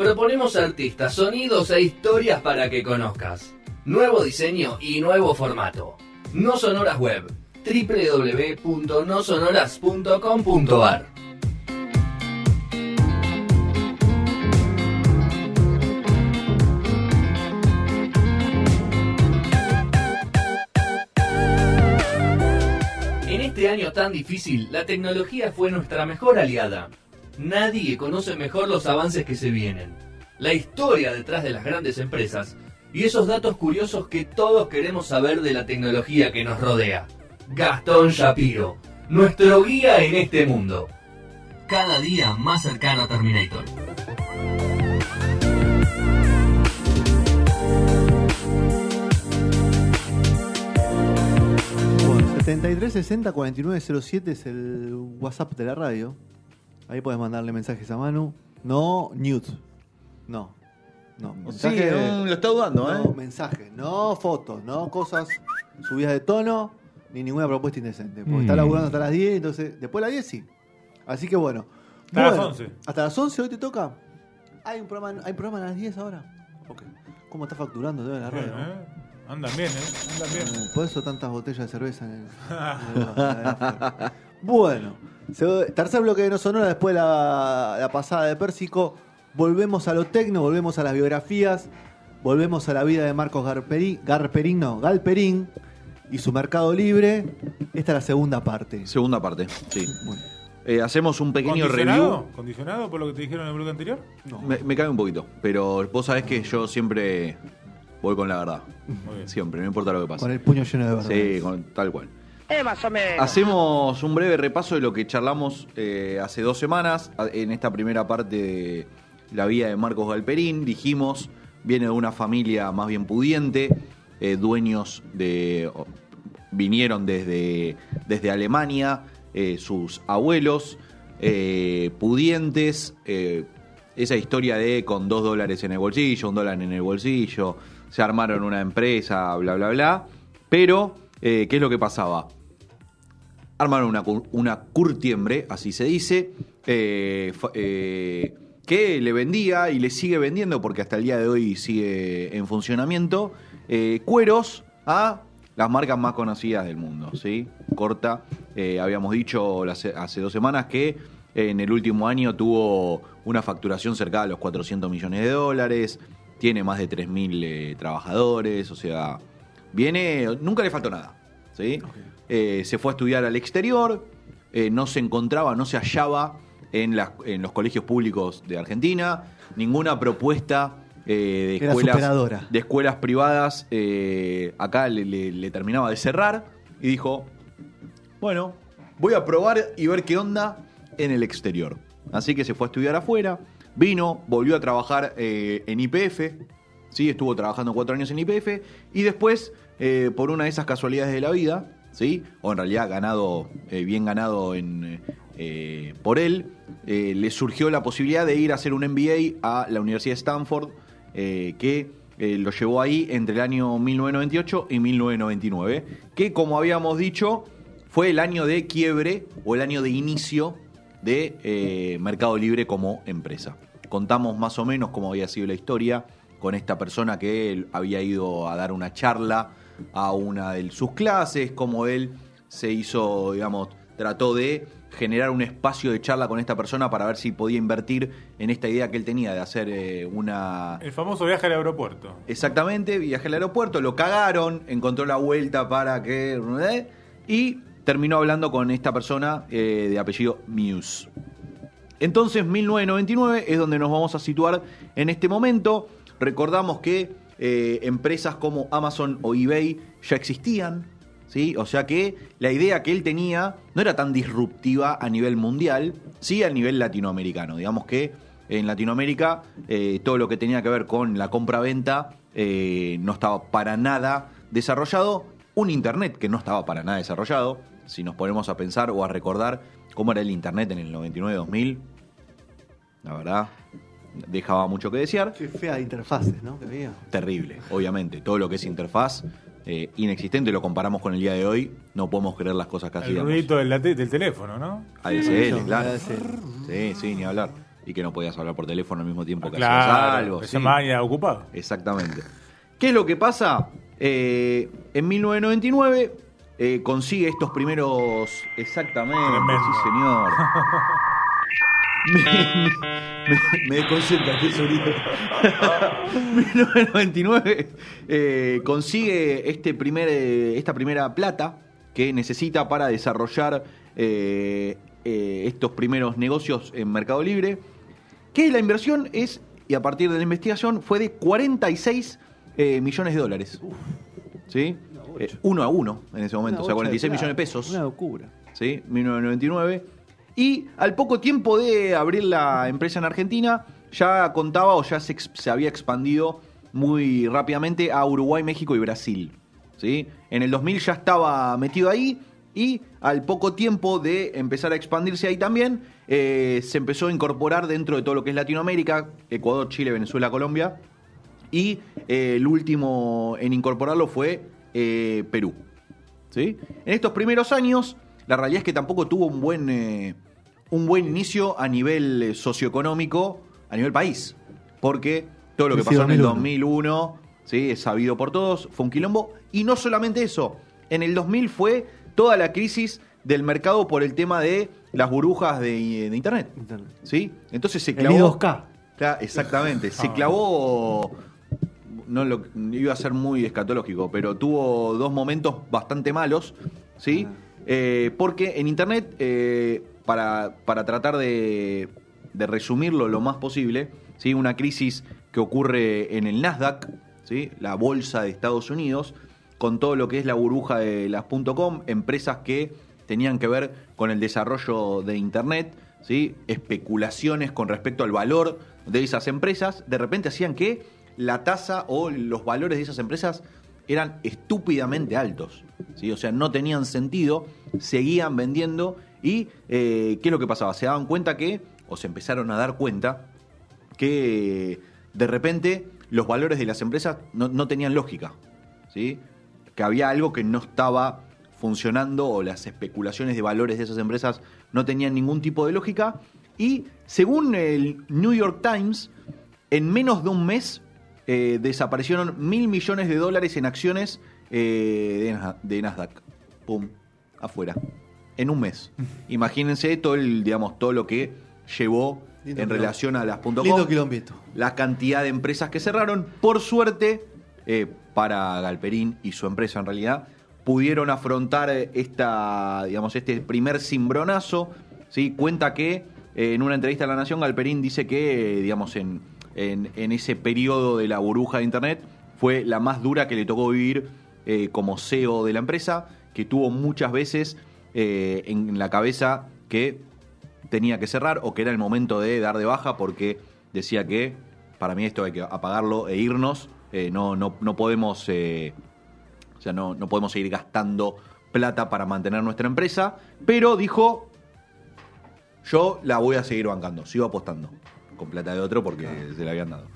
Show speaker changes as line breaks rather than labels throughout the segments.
Proponemos artistas, sonidos e historias para que conozcas. Nuevo diseño y nuevo formato. No Sonoras Web. www.nosonoras.com.ar En este año tan difícil, la tecnología fue nuestra mejor aliada. Nadie conoce mejor los avances que se vienen, la historia detrás de las grandes empresas y esos datos curiosos que todos queremos saber de la tecnología que nos rodea. Gastón Shapiro, nuestro guía en este mundo. Cada día más cercano a Terminator.
Bueno, 7360 4907 es el WhatsApp de la radio. Ahí puedes mandarle mensajes a Manu. No, nude. No. No,
Sí, no, lo está dudando,
no,
¿eh?
mensajes, no fotos, no cosas subidas de tono, ni ninguna propuesta indecente. Porque
Mm.
está laburando hasta las 10, entonces, después de las 10 sí. Así que bueno.
Hasta las
Bueno,
11.
Hasta las 11 hoy te toca. ¿Hay un programa, ¿hay programa a las 10 ahora? Ok. ¿Cómo está facturando la radio?
Eh, Andan bien, ¿eh? Andan bien.
Eh, Por eso tantas botellas de cerveza en el. en el- bueno, tercer bloque de No Sonora después de la, la pasada de Pérsico. Volvemos a lo tecno, volvemos a las biografías, volvemos a la vida de Marcos Garperín, Garperín no, Galperín y su mercado libre. Esta es la segunda parte.
Segunda parte, sí.
Bueno,
Eh, hacemos un pequeño review.
¿Condicionado? ¿Condicionado por lo que te dijeron en el bloque anterior?
no.
Me, me cae un poquito, pero vos sabés que yo siempre voy con la verdad.
Muy bien.
Siempre, no importa lo que pase.
Con el puño lleno de verdad.
Sí, con- tal cual.
Eh.
Hacemos un breve repaso de lo que charlamos eh, hace dos semanas en esta primera parte de la vida de Marcos Galperín. Dijimos, viene de una familia más bien pudiente, eh, dueños de... vinieron desde, desde Alemania, sus abuelos, pudientes, esa historia de con dos dólares en el bolsillo, un dólar en el bolsillo, se armaron una empresa, bla, bla, bla. Pero, ¿qué es lo que pasaba? Armaron una, una curtiembre, así se dice, eh, eh, que le vendía y le sigue vendiendo, porque hasta el día de hoy sigue en funcionamiento, eh, cueros a las marcas más conocidas del mundo, ¿sí? Corta, habíamos dicho hace dos semanas que en el último año tuvo una facturación cercana a los 400 millones de dólares, tiene más de 3.000 eh, trabajadores, o sea, viene, nunca le faltó nada, ¿sí? Eh, se fue a estudiar al exterior, eh, no se encontraba, no se hallaba en, los colegios públicos de Argentina, ninguna propuesta eh, de, escuelas, de escuelas privadas acá le, le- le terminaba de cerrar y dijo, bueno, voy a probar y ver qué onda en el exterior. Así que se fue a estudiar afuera, vino, volvió a trabajar eh, en IPF, ¿sí? estuvo trabajando cuatro años en IPF y después, eh, por una de esas casualidades de la vida, ¿sí? o en realidad ganado, eh, bien ganado en, eh, por él, eh, le surgió la posibilidad de ir a hacer un MBA a la Universidad de Stanford, eh, que eh, lo llevó ahí entre el año 1998 y 1999, que como habíamos dicho, fue el año de quiebre o el año de inicio de eh, Mercado Libre como empresa. Contamos más o menos cómo había sido la historia con esta persona que él había ido a dar una charla a una de sus clases, cómo él se hizo, digamos, trató de generar un espacio de charla con esta persona para ver si podía invertir en esta idea que él tenía de hacer eh, una,
El famoso viaje al aeropuerto.
Exactamente, viaje al aeropuerto, lo cagaron, encontró la vuelta para que... ¿eh? Y terminó hablando con esta persona eh, de apellido Muse. Entonces, 1999 es donde nos vamos a situar en este momento. Recordamos que eh, empresas como Amazon o eBay ya existían, ¿sí? O sea que la idea que él tenía no era tan disruptiva a nivel mundial, sí a nivel latinoamericano. Digamos que en Latinoamérica eh, todo lo que tenía que ver con la compra-venta eh, no estaba para nada desarrollado. Un Internet que no estaba para nada desarrollado. Si nos ponemos a pensar o a recordar cómo era el Internet en el 99-2000, la verdad, dejaba mucho que desear.
Qué fea interfaces, ¿no? Que había.
Terrible, obviamente. Todo lo que es interfaz, eh, inexistente, lo comparamos con el día de hoy. No podemos creer las cosas que
El
hacíamos.
ruidito del, del teléfono, ¿no?
ADSL,
Sí,
claro.
ADSL.
Sí, sí, ni hablar. y que no podías hablar por teléfono al mismo tiempo que hacías
Claro,
algo.
esa
sí.
maña ocupado.
Exactamente. ¿Qué es lo que pasa? Eh, en 1999 eh, consigue estos primeros. Exactamente,
Tremendo.
sí, señor. me, me- me desconcentra qué sonido. 1999 eh, consigue este primer, eh, esta primera plata que necesita para desarrollar eh, eh, estos primeros negocios en Mercado Libre. Que la inversión es, y a partir de la investigación, fue de 46 eh, millones de dólares. ¿Sí? Uno a uno en ese momento, o sea, 46 millones de pesos.
Una locura.
¿sí? 1999. Y al poco tiempo de abrir la empresa en Argentina, ya contaba o ya se, había expandido muy rápidamente a Uruguay, México y Brasil. ¿sí? En el 2000 ya estaba metido ahí y al poco tiempo de empezar a expandirse ahí también, eh, se empezó a incorporar dentro de todo lo que es Latinoamérica, Ecuador, Chile, Venezuela, Colombia. Y eh, el último en incorporarlo fue eh, Perú. ¿sí? En estos primeros años, la realidad es que tampoco tuvo un buen, eh, un buen inicio a nivel eh, socioeconómico, a nivel país. Porque todo lo que pasó en el
2001.
2001, ¿sí? es sabido por todos, fue un quilombo. Y no solamente eso, en el 2000 fue toda la crisis del mercado por el tema de las burbujas de, de Internet.
Internet.
¿sí? Entonces se
El
clavó...
I2K.
Claro, exactamente. Se
Ah.
clavó. No lo, iba a ser muy escatológico, pero tuvo dos momentos bastante malos, ¿sí?
Ah.
Eh, porque en internet, eh, para, para tratar de, de resumirlo lo más posible, ¿sí? Una crisis que ocurre en el Nasdaq, ¿sí? La bolsa de Estados Unidos, con todo lo que es la burbuja de las .com, empresas que tenían que ver con el desarrollo de internet, ¿sí? especulaciones con respecto al valor de esas empresas, de repente hacían que la tasa o los valores de esas empresas eran estúpidamente altos. ¿sí? O sea, no tenían sentido, seguían vendiendo y eh, ¿qué es lo que pasaba? Se daban cuenta que, o se empezaron a dar cuenta, que de repente los valores de las empresas no, no tenían lógica. ¿sí? Que había algo que no estaba funcionando o las especulaciones de valores de esas empresas no tenían ningún tipo de lógica. Y según el New York Times, en menos de un mes eh, desaparecieron mil millones de dólares en acciones eh, de, Nas- de Nasdaq. Pum, afuera. En un mes. Imagínense todo el, digamos, todo lo que llevó
Lindo
en
quilombo.
relación a las .com
Lindo
la cantidad de empresas que cerraron. Por suerte, eh, para Galperín y su empresa en realidad, pudieron afrontar esta, digamos, este primer cimbronazo. ¿sí? Cuenta que eh, en una entrevista a La Nación, Galperín dice que, eh, digamos, en, en- ese periodo de la burbuja de Internet fue la más dura que le tocó vivir eh, como CEO de la empresa, que tuvo muchas veces eh, en la cabeza que tenía que cerrar o que era el momento de dar de baja porque decía que para mí esto hay que apagarlo e irnos. Eh, no, no, no podemos, o sea, no, no podemos seguir gastando plata para mantener nuestra empresa. Pero dijo, yo la voy a seguir bancando, sigo apostando con plata de otro porque se la habían dado.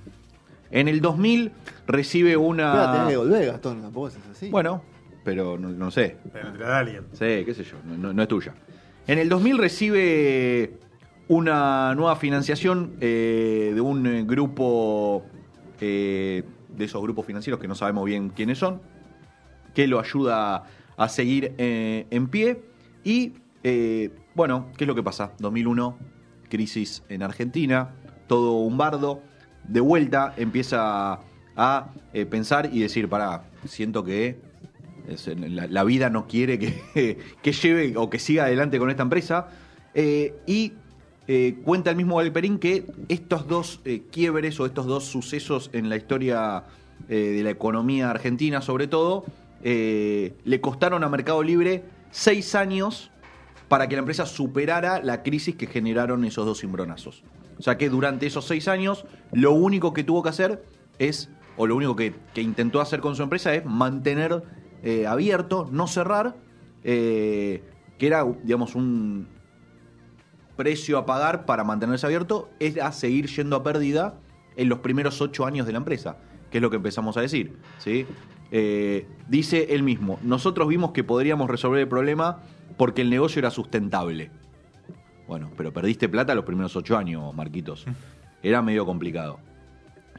En el 2000 recibe
Pero
una...
tenés que volver, Gastón, tampoco es así.
Bueno, pero no, no sé,
Pero te la da alguien.
Sí, qué sé yo, no, no- no es tuya. En el 2000 recibe una nueva financiación eh, de un eh, grupo, eh, de esos grupos financieros que no sabemos bien quiénes son, que lo ayuda a seguir eh, en pie. Y, eh, bueno, ¿qué es lo que pasa? 2001, crisis en Argentina, todo un bardo. De vuelta empieza a eh, pensar y decir, pará, siento que es- la, vida no quiere que, que lleve o que siga adelante con esta empresa. Eh, y eh, cuenta el mismo Galperín que estos dos eh, quiebres o estos dos sucesos en la historia eh, de la economía argentina, sobre todo, eh, le costaron a Mercado Libre seis años para que la empresa superara la crisis que generaron esos dos cimbronazos. O sea que durante esos seis años, lo único que tuvo que hacer es, o lo único que, intentó hacer con su empresa es mantener eh, abierto, no cerrar, eh, que era, digamos, un precio a pagar para mantenerse abierto, era seguir yendo a pérdida en los primeros ocho años de la empresa, que es lo que empezamos a decir. ¿sí? Eh, dice él mismo, nosotros vimos que podríamos resolver el problema porque el negocio era sustentable. Bueno, pero perdiste plata los primeros ocho años, Marquitos. Era medio complicado.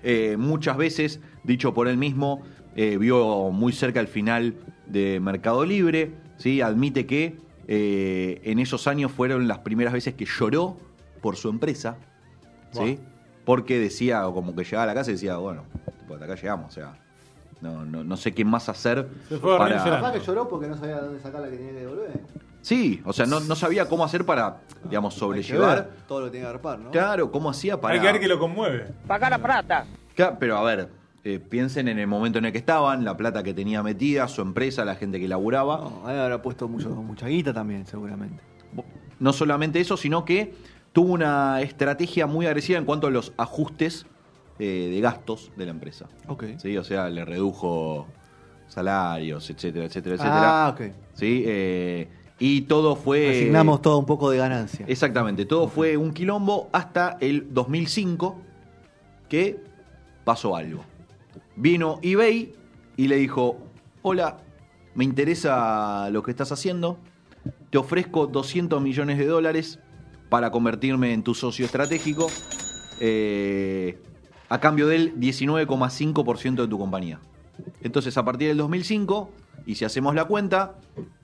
Eh, muchas veces, dicho por él mismo, eh, vio muy cerca el final de Mercado Libre, ¿sí? admite que eh, en esos años fueron las primeras veces que lloró por su empresa, ¿sí? porque decía, como que llegaba a la casa y decía, bueno, tipo, hasta acá llegamos, o sea, no, no, no sé qué más hacer
Se fue
para...
que lloró porque no sabía dónde sacar la que tenía que devolver.
Sí, o sea, no, no sabía cómo hacer para, digamos,
Hay que
sobrellevar.
ver todo lo que tiene que arpar, ¿no?
Claro, cómo hacía para...
Hay que ver que lo conmueve.
Pagar la plata.
Claro, pero a ver, eh, piensen en el momento en el que estaban, la plata que tenía metida, su empresa, la gente que laburaba.
No, ahí habrá puesto mucho, mucha guita también, seguramente.
No solamente eso, sino que tuvo una estrategia muy agresiva en cuanto a los ajustes eh, de gastos de la empresa.
Ok.
¿Sí? O sea, le redujo salarios, etcétera, etcétera, etcétera.
Ah, ok.
¿Sí? Eh, y todo fue...
Asignamos todo un poco de ganancia.
Exactamente, todo fue un quilombo hasta el 2005 que pasó algo. Vino eBay y le dijo, hola, me interesa lo que estás haciendo, te ofrezco 200 millones de dólares para convertirme en tu socio estratégico eh, a cambio del 19,5% de tu compañía. Entonces, a partir del 2005, y si hacemos la cuenta,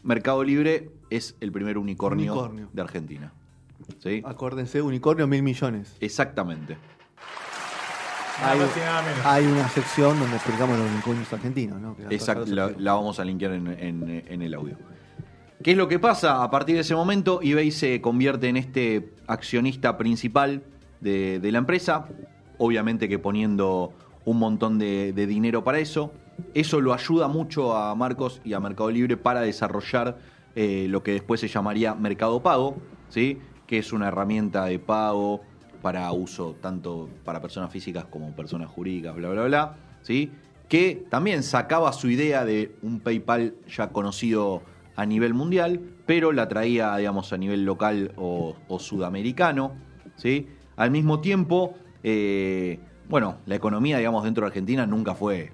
Mercado Libre es el primer unicornio,
Unicornio.
de Argentina. ¿Sí?
Acuérdense, unicornio mil millones.
Exactamente.
Hay, una sección donde explicamos los unicornios argentinos, ¿no? Que
Exacto, la, vamos a linkear en, en- en el audio. ¿Qué es lo que pasa? A partir de ese momento, eBay se convierte en este accionista principal de, de la empresa, obviamente que poniendo un montón de, de dinero para eso. Eso lo ayuda mucho a Marcos y a Mercado Libre para desarrollar eh, lo que después se llamaría Mercado Pago, ¿sí? que es una herramienta de pago para uso tanto para personas físicas como personas jurídicas, bla, bla, bla, ¿sí? que también sacaba su idea de un PayPal ya conocido a nivel mundial, pero la traía, digamos, a nivel local o, sudamericano, ¿sí? Al mismo tiempo, eh, bueno, la economía, digamos, dentro de Argentina nunca fue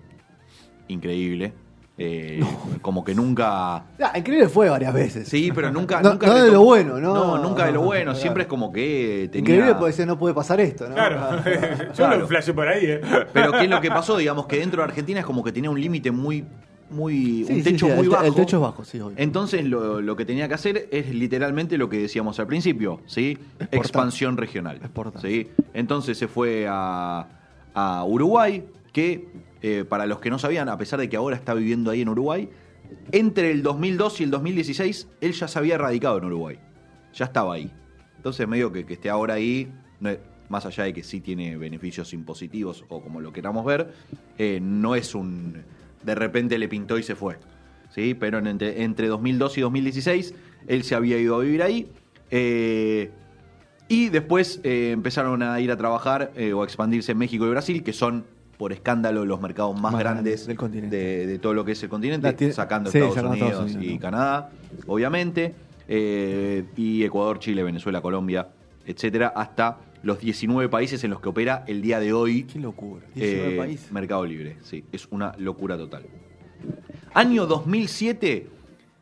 increíble. Eh, Como que nunca...
Ah, increíble fue varias veces.
Sí, pero nunca...
No-
nunca
no de lo bueno, ¿no?
No, nunca de lo
No,
bueno.
claro.
Siempre es como que tenía...
Increíble puede ser, no puede pasar esto, ¿no?
Claro. Yo
Claro.
lo flashé por ahí, ¿eh?
Pero ¿qué es lo que pasó? Digamos que dentro de Argentina es como que tenía un límite muy... muy
Sí,
un techo
sí,
muy
el,
bajo.
El techo es bajo, sí, obvio.
Entonces lo, lo que tenía que hacer es literalmente lo que decíamos al principio, ¿sí? Expansión regional.
Exportar.
¿sí? Entonces se fue a, a Uruguay, que eh, para los que no sabían, a pesar de que ahora está viviendo ahí en Uruguay, entre el 2002 y el 2016 él ya se había radicado en Uruguay. Ya estaba ahí. Entonces medio que, que esté ahora ahí, más allá de que sí tiene beneficios impositivos o como lo queramos ver, eh, no es un... De repente le pintó y se fue. ¿sí? Pero en- entre, entre 2002 y 2016 él se había ido a vivir ahí. eh, y después empezaron a ir a trabajar o a expandirse en México y Brasil, que son, por escándalo, los mercados más,
Más
grandes
del
de, de todo lo que es el continente, sacando
sí,
Estados, Unidos y
¿no?
Canadá, obviamente, eh, y Ecuador, Chile, Venezuela, Colombia, etcétera, hasta los 19 países en los que opera el día de hoy
Qué locura. 19
eh,
países.
Mercado Libre, sí, es una locura total. Año 2007,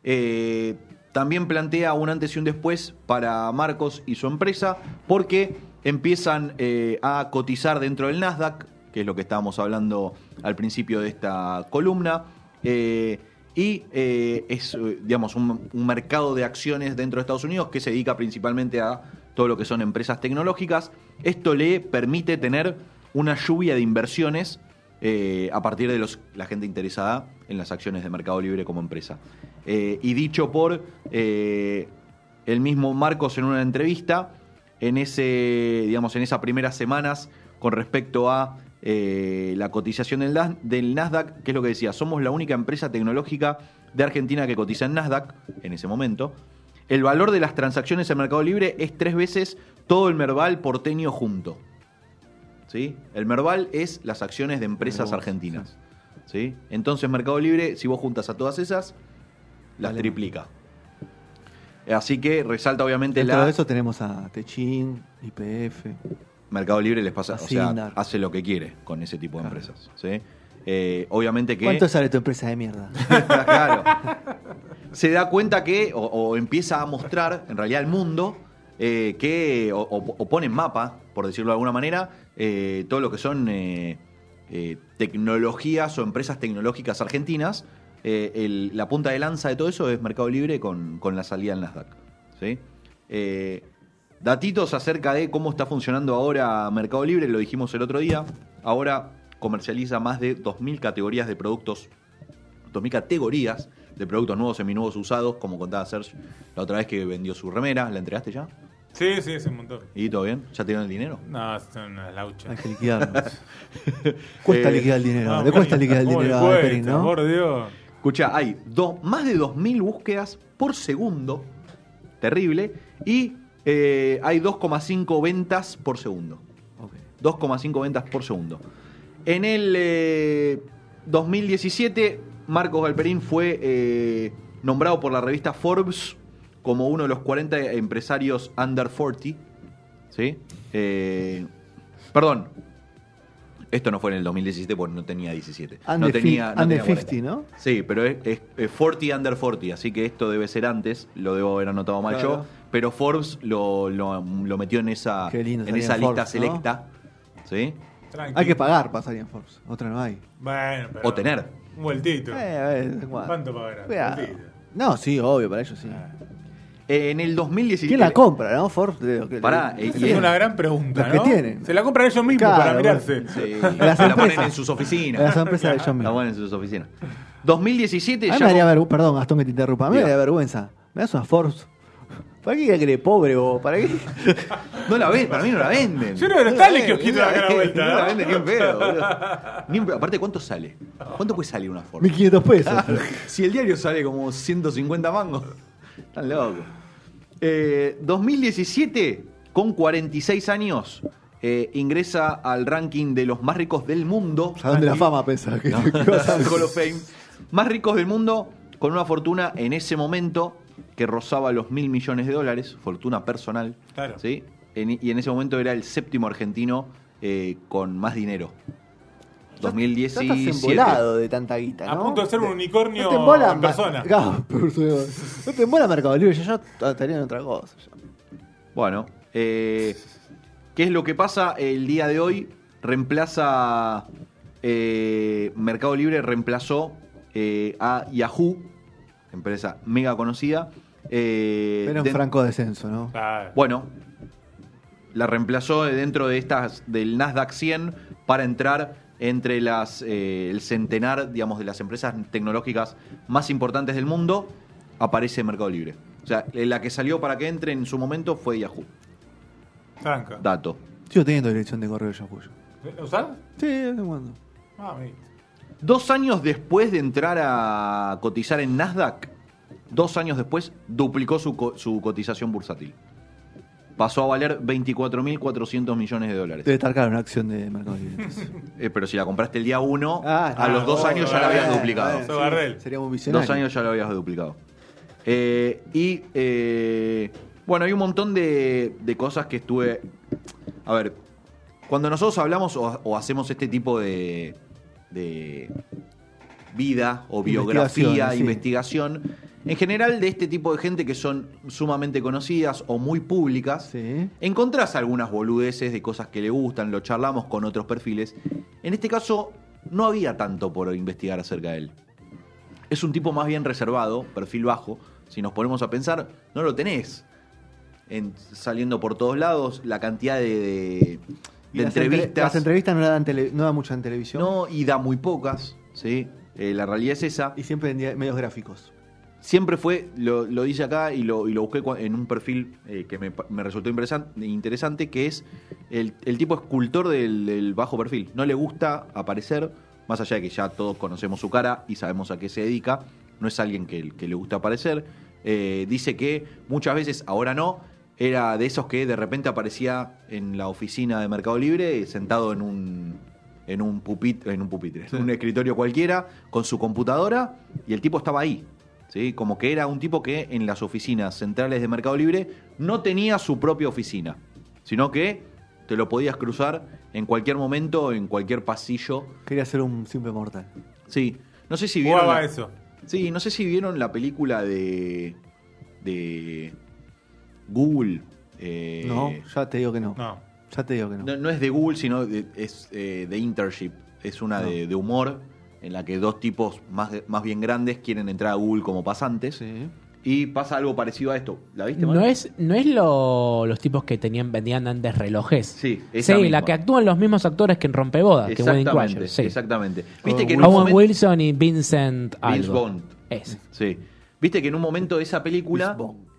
eh, también plantea un antes y un después para Marcos y su empresa, porque empiezan eh, a cotizar dentro del Nasdaq, que es lo que estábamos hablando al principio de esta columna, eh, y eh, es, eh, digamos, un, mercado de acciones dentro de Estados Unidos que se dedica principalmente a todo lo que son empresas tecnológicas. Esto le permite tener una lluvia de inversiones a partir de los, la gente interesada en las acciones de Mercado Libre como empresa. Y dicho por el mismo Marcos en una entrevista, en, ese, digamos, en esas primeras semanas con respecto a eh, la cotización del, del Nasdaq, que es lo que decía, somos la única empresa tecnológica de Argentina que cotiza en Nasdaq en ese momento. El valor de las transacciones en Mercado Libre es tres veces todo el Merval porteño junto. ¿Sí? El Merval es las acciones de empresas argentinas. ¿Sí? Entonces Mercado Libre, si vos juntas a todas esas, las triplica. Así que resalta obviamente
Dentro
la...
de eso tenemos a Techin, IPF.
Mercado Libre les pasa,
A
o sea, hace lo que quiere con ese tipo de
Claro.
empresas. ¿sí? Eh, obviamente que.
¿Cuánto sale tu empresa de mierda?
claro. Se da cuenta que, o, o empieza a mostrar, en realidad, al mundo, eh, que o, o- pone en mapa, por decirlo de alguna manera, eh, todo lo que son tecnologías o empresas tecnológicas argentinas. Eh, el- la punta de lanza de todo eso es Mercado Libre con, con la salida al Nasdaq. ¿sí? Datitos acerca de cómo está funcionando ahora Mercado Libre, lo dijimos el otro día. Ahora comercializa más de 2.000 categorías de productos 2.000 categorías de productos nuevos, seminuevos, usados, como contaba Serge la otra vez que vendió su remera. ¿La entregaste ya?
Sí, sí, es un montón.
¿Y todo bien? ¿Ya te dieron el dinero?
No, son unas lauchas.
Hay que liquidarnos. cuesta
Eh,
liquidar el dinero.
No,
le cuesta
¿cómo
liquidar el dinero a
cuesta?
Alperín, ¿no?
Por Dios.
Escucha, hay do- más de 2.000 búsquedas por segundo. Terrible. Y eh, hay 2,5 ventas por segundo.
Ok.
2,5 ventas por segundo. En el eh, 2017, Marcos Galperín fue eh, nombrado por la revista Forbes como uno de los 40 empresarios under 40. ¿Sí? Eh, perdón. Esto no fue en el 2017 porque no tenía 17. no
Under,
tenía,
fi-
no
under
tenía 40.
50, ¿no?
Sí, pero es, es- es 40 under 40, así que esto debe ser antes, lo debo haber anotado mal
Claro.
yo, pero Forbes lo, lo- lo metió en esa,
Qué lindo
en esa lista
Forbes, ¿no?
selecta. ¿Sí?
Tranquilo.
Hay que pagar para salir en Forbes. Otra no hay.
Bueno, pero.
O tener.
Un vueltito.
Eh.
¿Cuánto. Vueltito.
No, sí, obvio, para ellos sí.
Ah.
Eh, en el 2017.
¿Quién la compra, no? Forbes. de
Pará,
de-
eh,
es una gran pregunta.
Los que
¿no?
tienen.
Se la compran ellos mismos
Claro,
para
bueno.
mirarse.
Sí,
Las
la ponen en sus oficinas.
Las empresas de ellos
La
mismos.
ponen en sus oficinas. 2017
A mí
ya.
me daría vergüenza, perdón Gastón que te interrumpa, a mí me daría vergüenza. ¿Me das una Forbes? ¿Para qué crees pobre vos? ¿Para qué?
No la ven, para mí no la venden.
Yo no, no está el kiosquito de acá a la vuelta.
No la venden ni en pedo, boludo. Ni en pedo. Aparte, ¿cuánto sale? ¿Cuánto puede salir una Ford?
1500 pesos.
si el diario sale como 150 mangos. Están locos. Eh, 2017, con 46 años, eh, ingresa al ranking de los más ricos del mundo.
Salón de la fama pensaba que, que
Hall of Fame. Más ricos del mundo, con una fortuna en ese momento que rozaba los mil millones de dólares, fortuna personal.
Claro.
¿sí? En- y en ese momento era el séptimo argentino eh, con más dinero.
Ya
2017.
estás embolado de tanta guita, ¿no?
A punto de ser un unicornio
no te embola,
en persona.
No te embola Mercado Libre, yo ya estaría en otra cosa.
Bueno, eh, ¿qué es lo que pasa el día de hoy? Reemplaza. eh, Mercado Libre reemplazó eh, a Yahoo, empresa mega conocida. Eh,
Pero en
de-
franco descenso, ¿no?
Claro.
Bueno, la reemplazó dentro de estas del Nasdaq 100 para entrar entre las eh, el centenar, digamos, de las empresas tecnológicas más importantes del mundo. Aparece Mercado Libre. O sea, la que salió para que entre en su momento fue Yahoo.
Tranca.
Dato.
Sigo teniendo dirección de correo Yahoo. yo.
¿Lo usás?
Sí, de cuando.
Ah.
Dos años después de entrar a cotizar en Nasdaq, dos años después duplicó su, co- su cotización bursátil. Pasó a valer 24.400 millones de dólares.
Debe estar cara una acción de Mercado.
Eh, pero si la compraste el día 1,
Ah,
a los dos
oh,
años ya la habías duplicado.
Sería un visionario.
Dos años ya lo habías duplicado. Eh, y eh, bueno, hay un montón de, de cosas que estuve. A ver, cuando nosotros hablamos o, o hacemos este tipo de, de vida o biografía,
Investigaciones, sí.
investigación, en general de este tipo de gente que son sumamente conocidas o muy públicas,
Sí.
encontrás algunas boludeces de cosas que le gustan, lo charlamos con otros perfiles. En este caso, no había tanto por investigar acerca de él. Es un tipo más bien reservado, perfil bajo. Si nos ponemos a pensar, no lo tenés. En- saliendo por todos lados, la cantidad de, de-
Y
de
las entre-
entrevistas.
las entrevistas no, dan tele- no dan mucho en televisión.
no, y da muy pocas. ¿sí? Eh, la realidad es esa.
Y siempre en di- medios gráficos.
Siempre fue, lo, lo dice acá y lo, y lo busqué en un perfil eh, que me, resultó interesan- interesante, que es el, el tipo escultor del, del bajo perfil. No le gusta aparecer, más allá de que ya todos conocemos su cara y sabemos a qué se dedica, no es alguien que, que le gusta aparecer. Eh, dice que muchas veces, ahora no, era de esos que de repente aparecía en la oficina de Mercado Libre sentado en un, en un en un pupitre, en un escritorio cualquiera, con su computadora, y el tipo estaba ahí. ¿Sí? Como que era un tipo que en las oficinas centrales de Mercado Libre no tenía su propia oficina, sino que te lo podías cruzar en cualquier momento, en cualquier pasillo.
Quería ser un simple mortal.
Sí, no sé si vieron. La-
eso.
Sí, no sé si vieron la película de. de. Google, Eh,
No, ya te digo que no.
No.
Ya te digo que no.
no, no es de Google, sino de- es eh, de Internship. Es una de, de humor en la que dos tipos más, más bien grandes quieren entrar a Google como pasantes.
Sí.
Y pasa algo parecido a esto. ¿La viste,
No es, no es lo- los tipos que tenían vendían antes relojes.
Sí, esa
Sí,
misma.
la que actúan los mismos actores que en Rompebodas, que Wedding
Exactamente,
Crashers. Sí.
exactamente. Viste que en un
Owen
momento-
Wilson y Vincent
Vince
algo. Ese.
Sí. Viste que en un momento de esa película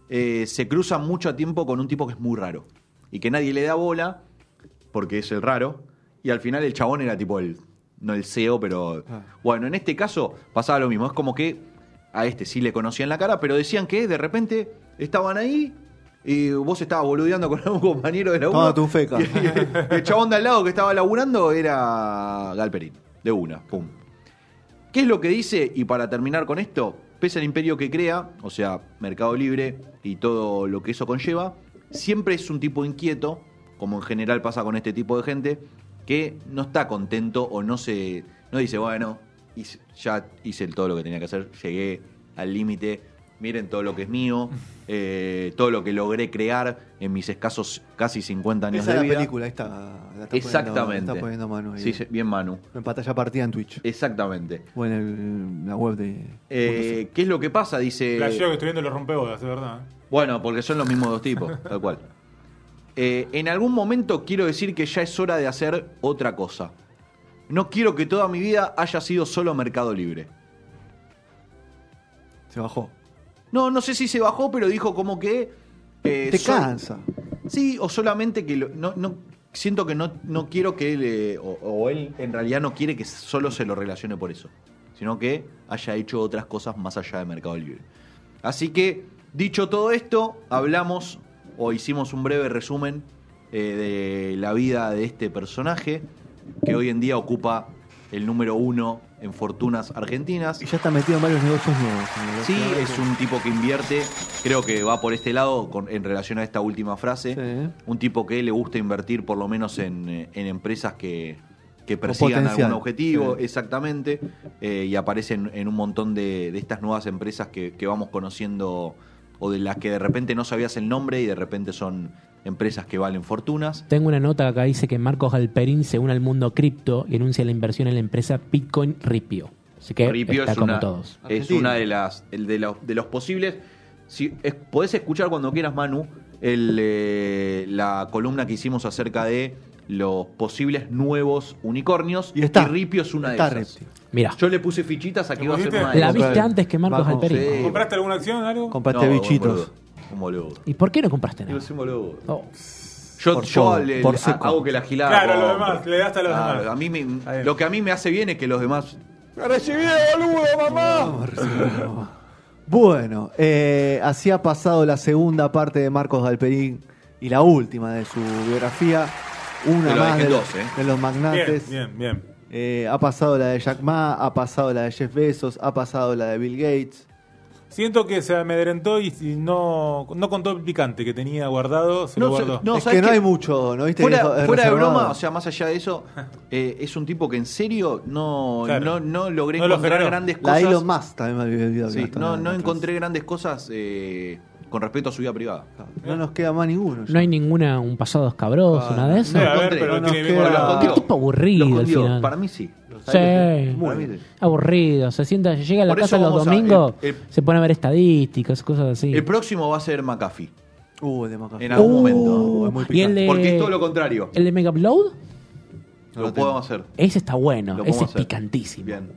eh, se cruza mucho tiempo con un tipo que es muy raro. Y que nadie le da bola porque es el raro. Y al final el chabón era tipo el. No el CEO, pero.
Ah.
Bueno, en este caso pasaba lo mismo. Es como que a este sí le conocían la cara, pero decían que de repente estaban ahí. Y vos estabas boludeando con algún compañero de la
Toma tu feca.
Y, y el chabón de al lado que estaba laburando era Galperín. De una, pum. ¿Qué es lo que dice? Y para terminar con esto, pese al imperio que crea, o sea, Mercado Libre y todo lo que eso conlleva, siempre es un tipo inquieto, como en general pasa con este tipo de gente, que no está contento o no se. no dice, bueno, hice- ya hice todo lo que tenía que hacer, llegué al límite, miren todo lo que es mío, eh, todo lo que logré crear en mis escasos casi 50 años
Esa es
de
la
vida.
película, ahí está. la está poniendo-
Exactamente.
la está poniendo Manu ahí.
Sí, sí, bien Manu.
En pantalla partida en Twitch.
Exactamente.
O en el- la web de.
Eh, ¿Qué es lo que pasa? Dice.
Flasheo que estoy viendo los rompebodas, de verdad. ¿eh?
Bueno, porque son los mismos dos tipos, tal cual. Eh, en algún momento quiero decir que ya es hora de hacer otra cosa. No quiero que toda mi vida haya sido solo Mercado Libre.
Se bajó.
No, no sé si se bajó, pero dijo como que... eh,
Te cansa.
Sí, o solamente que... lo- no, no, siento que no, no quiero que él... eh, o, o él en realidad no quiere que solo se lo relacione por eso. Sino que haya hecho otras cosas más allá de Mercado Libre. Así que, dicho todo esto, hablamos o hicimos un breve resumen eh, de la vida de este personaje que hoy en día ocupa el número uno en fortunas argentinas.
Y ya está metido en varios negocios nuevos.
Sí, es un tipo que invierte, creo que va por este lado con- en relación a esta última frase.
Sí.
Un tipo que le gusta invertir por lo menos en, eh, en empresas que, que persigan algún objetivo,
Sí.
exactamente, eh, y aparecen en un montón de, de estas nuevas empresas que, que vamos conociendo o de las que de repente no sabías el nombre y de repente son empresas que valen fortunas.
Tengo una nota que acá dice que Marcos Galperín se une al mundo cripto y anuncia la inversión en la empresa Bitcoin Ripio. Así que
Ripio
está
es
como
una,
todos.
es
Argentina.
una de las el de los, de los posibles. Si, es- podés escuchar cuando quieras, Manu, el, eh, la columna que hicimos acerca de los posibles nuevos unicornios.
Y está.
Ripio es una
Está
de esas.
Ripio.
Mira,
Yo le puse fichitas a que
¿Le
iba a ser
pusiste?
una de
la viste antes que Marcos
sí.
¿Compraste alguna acción, algo?
Comprate
No,
bichitos.
boludo, Un boludo.
¿Y por qué no compraste nada?
soy un boludo.
Oh.
Yo,
Por
yo
todo,
le-
por
le-
seco.
hago que la gilada.
Claro, a los
compre.
demás, le das a los demás.
a mí me-
Está bien.
lo que a mí me hace bien es que los demás.
Bueno, eh, así ha pasado la segunda parte de Marcos Galperín y la última de su biografía. Una
Te lo
más
dejé
de,
en dos, ¿eh?
de los
Bien,
magnates.
bien, bien.
Eh, ha pasado la de Jack Ma, ha pasado la de Jeff Bezos, ha pasado la de Bill Gates.
Siento que se amedrentó y, y no, no contó el picante que tenía guardado, se
No
lo guardó.
no,
es
¿sabes
que no hay mucho, ¿no viste?
Fuera,
que es- es
fuera de broma, o sea, más allá de eso, eh, es un tipo que en serio no,
Claro.
no, no logré
No
encontrar grandes
la
cosas.
Elon Musk también me había olvidado.
Sí, no, no encontré grandes cosas eh, con respecto a su vida privada.
No nos queda más ninguno. ya.
No hay ninguna, un pasado escabroso,
Ah,
nada de eso.
Pero
No
tiene
queda-.
Qué tipo aburrido al final.
Para mí sí.
Sí,
sí.
aburrido. Se sienta, llega a la
Por
casa los
a-
domingos,
el- el-
se pone a ver estadísticas, cosas así.
El próximo va a ser McAfee.
Uh, el de McAfee.
En algún
Uh,
momento.
es muy
y el
picante.
de,
Porque es todo lo contrario.
el de Mega Upload,
No
lo podemos hacer.
ese está bueno,
Lo
ese es
hacer.
picantísimo.
Bien.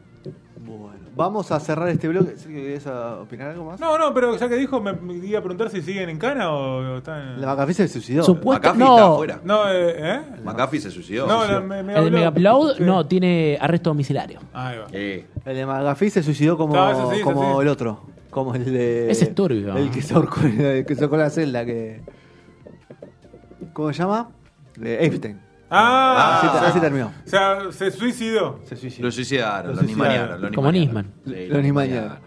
Bueno, vamos a cerrar este bloque. ¿Sí que ¿Querés ah, opinar algo más?
No, no, pero ya que dijo, me, me iba a preguntar si siguen en cana o, o están en...
La McAfee se suicidó.
Supuesto-
McAfee
no.
está afuera.
No, eh, ¿eh?
McAfee se suicidó.
No,
Se
la,
suicidó.
me, me
El de
habló.
Mega Upload,
Sí.
no, tiene arresto domiciliario.
Ahí va.
Eh,
El de McAfee se suicidó como,
No, ese sí, ese
como
sí.
el otro. Como el de.
Ese es turbio.
El que se ahorcó, el que se ahorcó en la celda. Que... ¿Cómo se llama? De Epstein.
Ah,
así,
Ah.
así terminó.
o sea, se suicidó.
Se suicidó.
lo suicidaron,
Lo
lo
suicidaron.
lo
Como. Nisman.
Sí,
Lo nimanearon.